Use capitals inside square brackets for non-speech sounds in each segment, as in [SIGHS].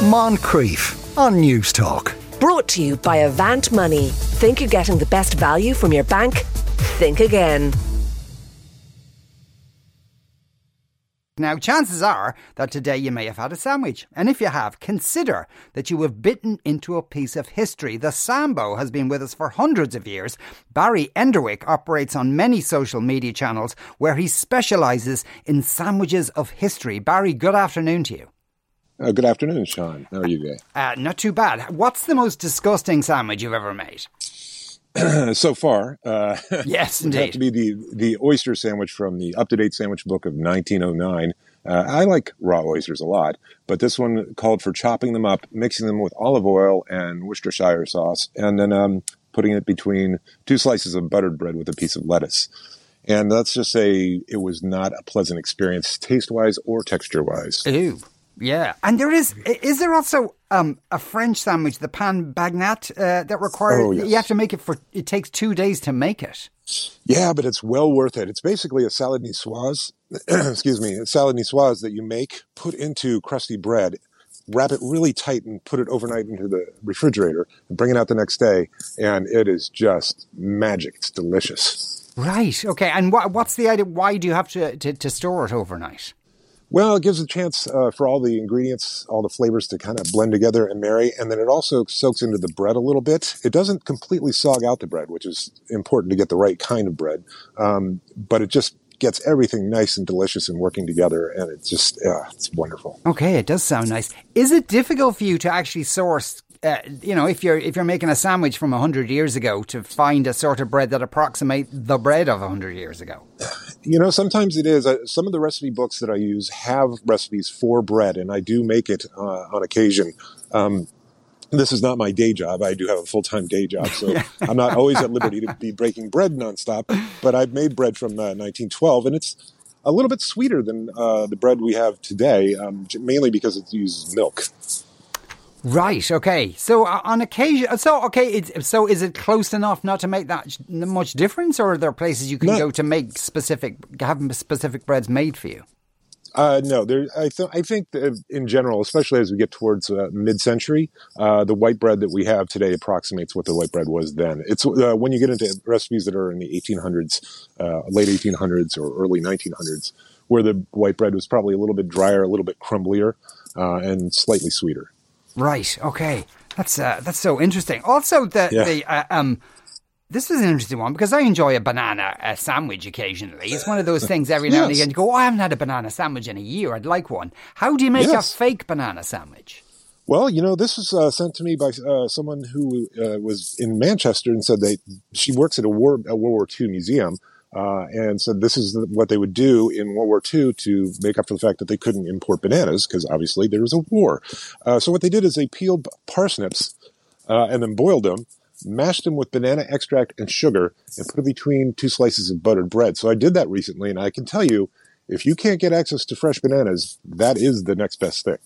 Moncrieff on Newstalk. Brought to you by Avant Money. Think you're getting the best value from your bank? Think again. Now, chances are that today you may have had a sandwich. And if you have, consider that you have bitten into a piece of history. The Sambo has been with us for hundreds of years. Barry Enderwick operates on many social media channels where he specialises in sandwiches of history. Barry, good afternoon to you. Uh, good afternoon, Sean. How are you today? Uh, not too bad. What's the most disgusting sandwich you've ever made? [CLEARS THROAT] so far, uh, [LAUGHS] yes, indeed. have to be the the oyster sandwich from the up to date sandwich book of 1909. Uh, I like raw oysters a lot, but this one called for chopping them up, mixing them with olive oil and Worcestershire sauce, and then um, putting it between two slices of buttered bread with a piece of lettuce. And let's just say it was not a pleasant experience, taste wise or texture wise. Ew. Yeah, and there is is there also um, a French sandwich, the pan bagnat, uh, that requires oh, yes. you have to make it for. It takes two days to make it. Yeah, but it's well worth it. It's basically a salad niçoise. [CLEARS THROAT] excuse me, a salad niçoise that you make, put into crusty bread, wrap it really tight, and put it overnight into the refrigerator, and bring it out the next day, and it is just magic. It's delicious. Right. Okay. And what, what's the idea? Why do you have to, to, to store it overnight? Well, it gives a chance uh, for all the ingredients, all the flavors to kind of blend together and marry. And then it also soaks into the bread a little bit. It doesn't completely sog out the bread, which is important to get the right kind of bread. Um, but it just gets everything nice and delicious and working together. And it's just, it's wonderful. Okay, it does sound nice. Is it difficult for you to actually source uh, you know, if you're if you're making a sandwich from hundred years ago, to find a sort of bread that approximate the bread of hundred years ago. [LAUGHS] You know, sometimes it is. Some of the recipe books that I use have recipes for bread, and I do make it uh, on occasion. Um, this is not my day job. I do have a full time day job, so [LAUGHS] I'm not always at liberty to be breaking bread nonstop. But I've made bread from 1912, uh, and it's a little bit sweeter than uh, the bread we have today, um, mainly because it uses milk. Right. Okay. So uh, on occasion, so okay. so is it close enough not to make that much difference, or are there places you can go to make specific, have specific breads made for you? Uh, no, there. I, th- I think in general, especially as we get towards uh, mid-century, uh, the white bread that we have today approximates what the white bread was then. It's uh, when you get into recipes that are in the 1800s, uh, late 1800s or early 1900s, where the white bread was probably a little bit drier, a little bit crumblier, uh, and slightly sweeter. Right. Okay. That's uh, that's so interesting. Also, the yeah. the uh, um. This is an interesting one because I enjoy a banana a sandwich occasionally. It's one of those things every now yes. and again you go, oh, I haven't had a banana sandwich in a year. I'd like one. How do you make yes. a fake banana sandwich? Well, you know, this was uh, sent to me by uh, someone who uh, was in Manchester and said that she works at a, war, a World War II museum uh, and said this is what they would do in World War II to make up for the fact that they couldn't import bananas because obviously there was a war. Uh, so what they did is they peeled parsnips uh, and then boiled them, mashed them with banana extract and sugar, and put it between two slices of buttered bread. So I did that recently, and I can tell you, if you can't get access to fresh bananas, that is the next best thing.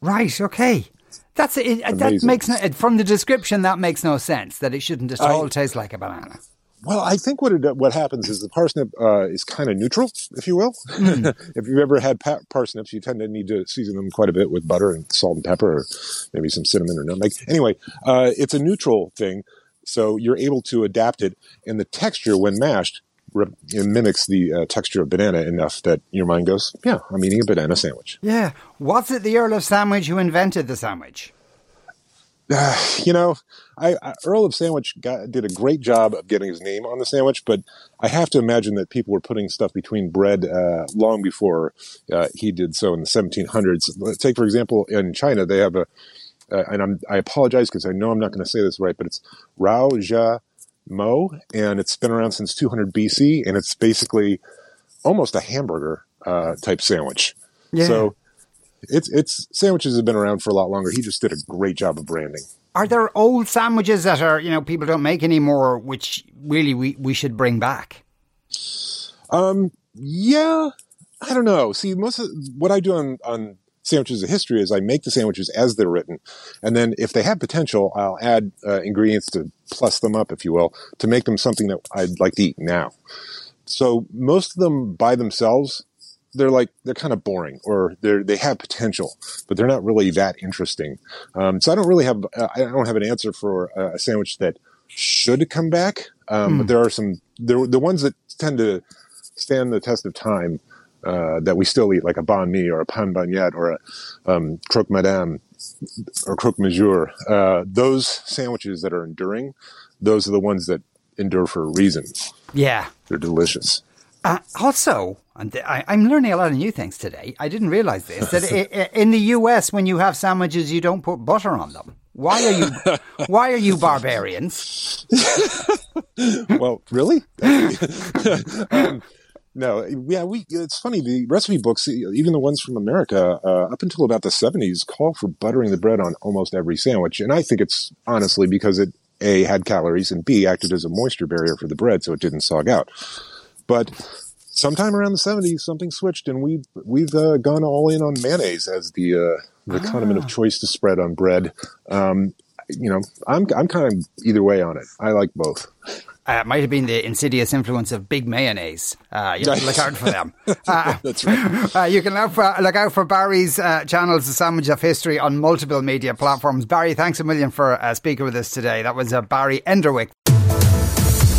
Right. Okay. That's it. That makes no, from the description that makes no sense. That it shouldn't at all I, taste like a banana. Well, I think what it, what happens is the parsnip uh, is kind of neutral, if you will. Mm. [LAUGHS] if you've ever had pa- parsnips, you tend to need to season them quite a bit with butter and salt and pepper, or maybe some cinnamon or nutmeg. Anyway, uh, it's a neutral thing, so you're able to adapt it, and the texture when mashed re- mimics the uh, texture of banana enough that your mind goes, "Yeah, I'm eating a banana sandwich." Yeah, was it the Earl of Sandwich who invented the sandwich? Uh, [SIGHS] you know, I, I, Earl of Sandwich got, did a great job of getting his name on the sandwich, but I have to imagine that people were putting stuff between bread uh, long before uh, he did so in the 1700s. Take for example, in China they have a, uh, and I'm, i apologize because I know I'm not going to say this right, but it's Rao Jia Mo, and it's been around since 200 BC, and it's basically almost a hamburger uh, type sandwich. Yeah. So it's it's sandwiches have been around for a lot longer. He just did a great job of branding. Are there old sandwiches that are you know people don't make anymore, which really we, we should bring back? Um, yeah, I don't know. See, most of what I do on on sandwiches of history is I make the sandwiches as they're written, and then if they have potential, I'll add uh, ingredients to plus them up, if you will, to make them something that I'd like to eat now. So most of them by themselves they're like they're kind of boring or they're they have potential, but they're not really that interesting. Um, so I don't really have uh, I don't have an answer for a sandwich that should come back. Um, mm. But there are some the the ones that tend to stand the test of time uh, that we still eat, like a banh mi or a pan bagnat or a um, croque madame or croque monsieur. Uh, those sandwiches that are enduring, those are the ones that endure for a reason. Yeah, they're delicious. Uh, also, I, am learning a lot of new things today. I didn't realize this that [LAUGHS] in the US, when you have sandwiches, you don't put butter on them. Why are you? [LAUGHS] why are you barbarians? well, really? [LAUGHS] um, no, yeah, we. It's funny. The recipe books, even the ones from America, uh, up until about the '70s, call for buttering the bread on almost every sandwich, and I think it's honestly because it a had calories and b acted as a moisture barrier for the bread, so it didn't sog out. But sometime around the '70s, something switched, and we've we've uh, gone all in on mayonnaise as the uh, the ah. condiment of choice to spread on bread. Um, you know, I'm I'm kind of either way on it. I like both. Uh, it might have been the insidious influence of big mayonnaise. Uh, you have to look out for them. Uh, [LAUGHS] That's right. [LAUGHS] Uh, you can look, for, look out for Barry's uh, channels, The Sandwich of History, on multiple media platforms. Barry, thanks a million for uh, speaking with us today. That was Barry Enderwick.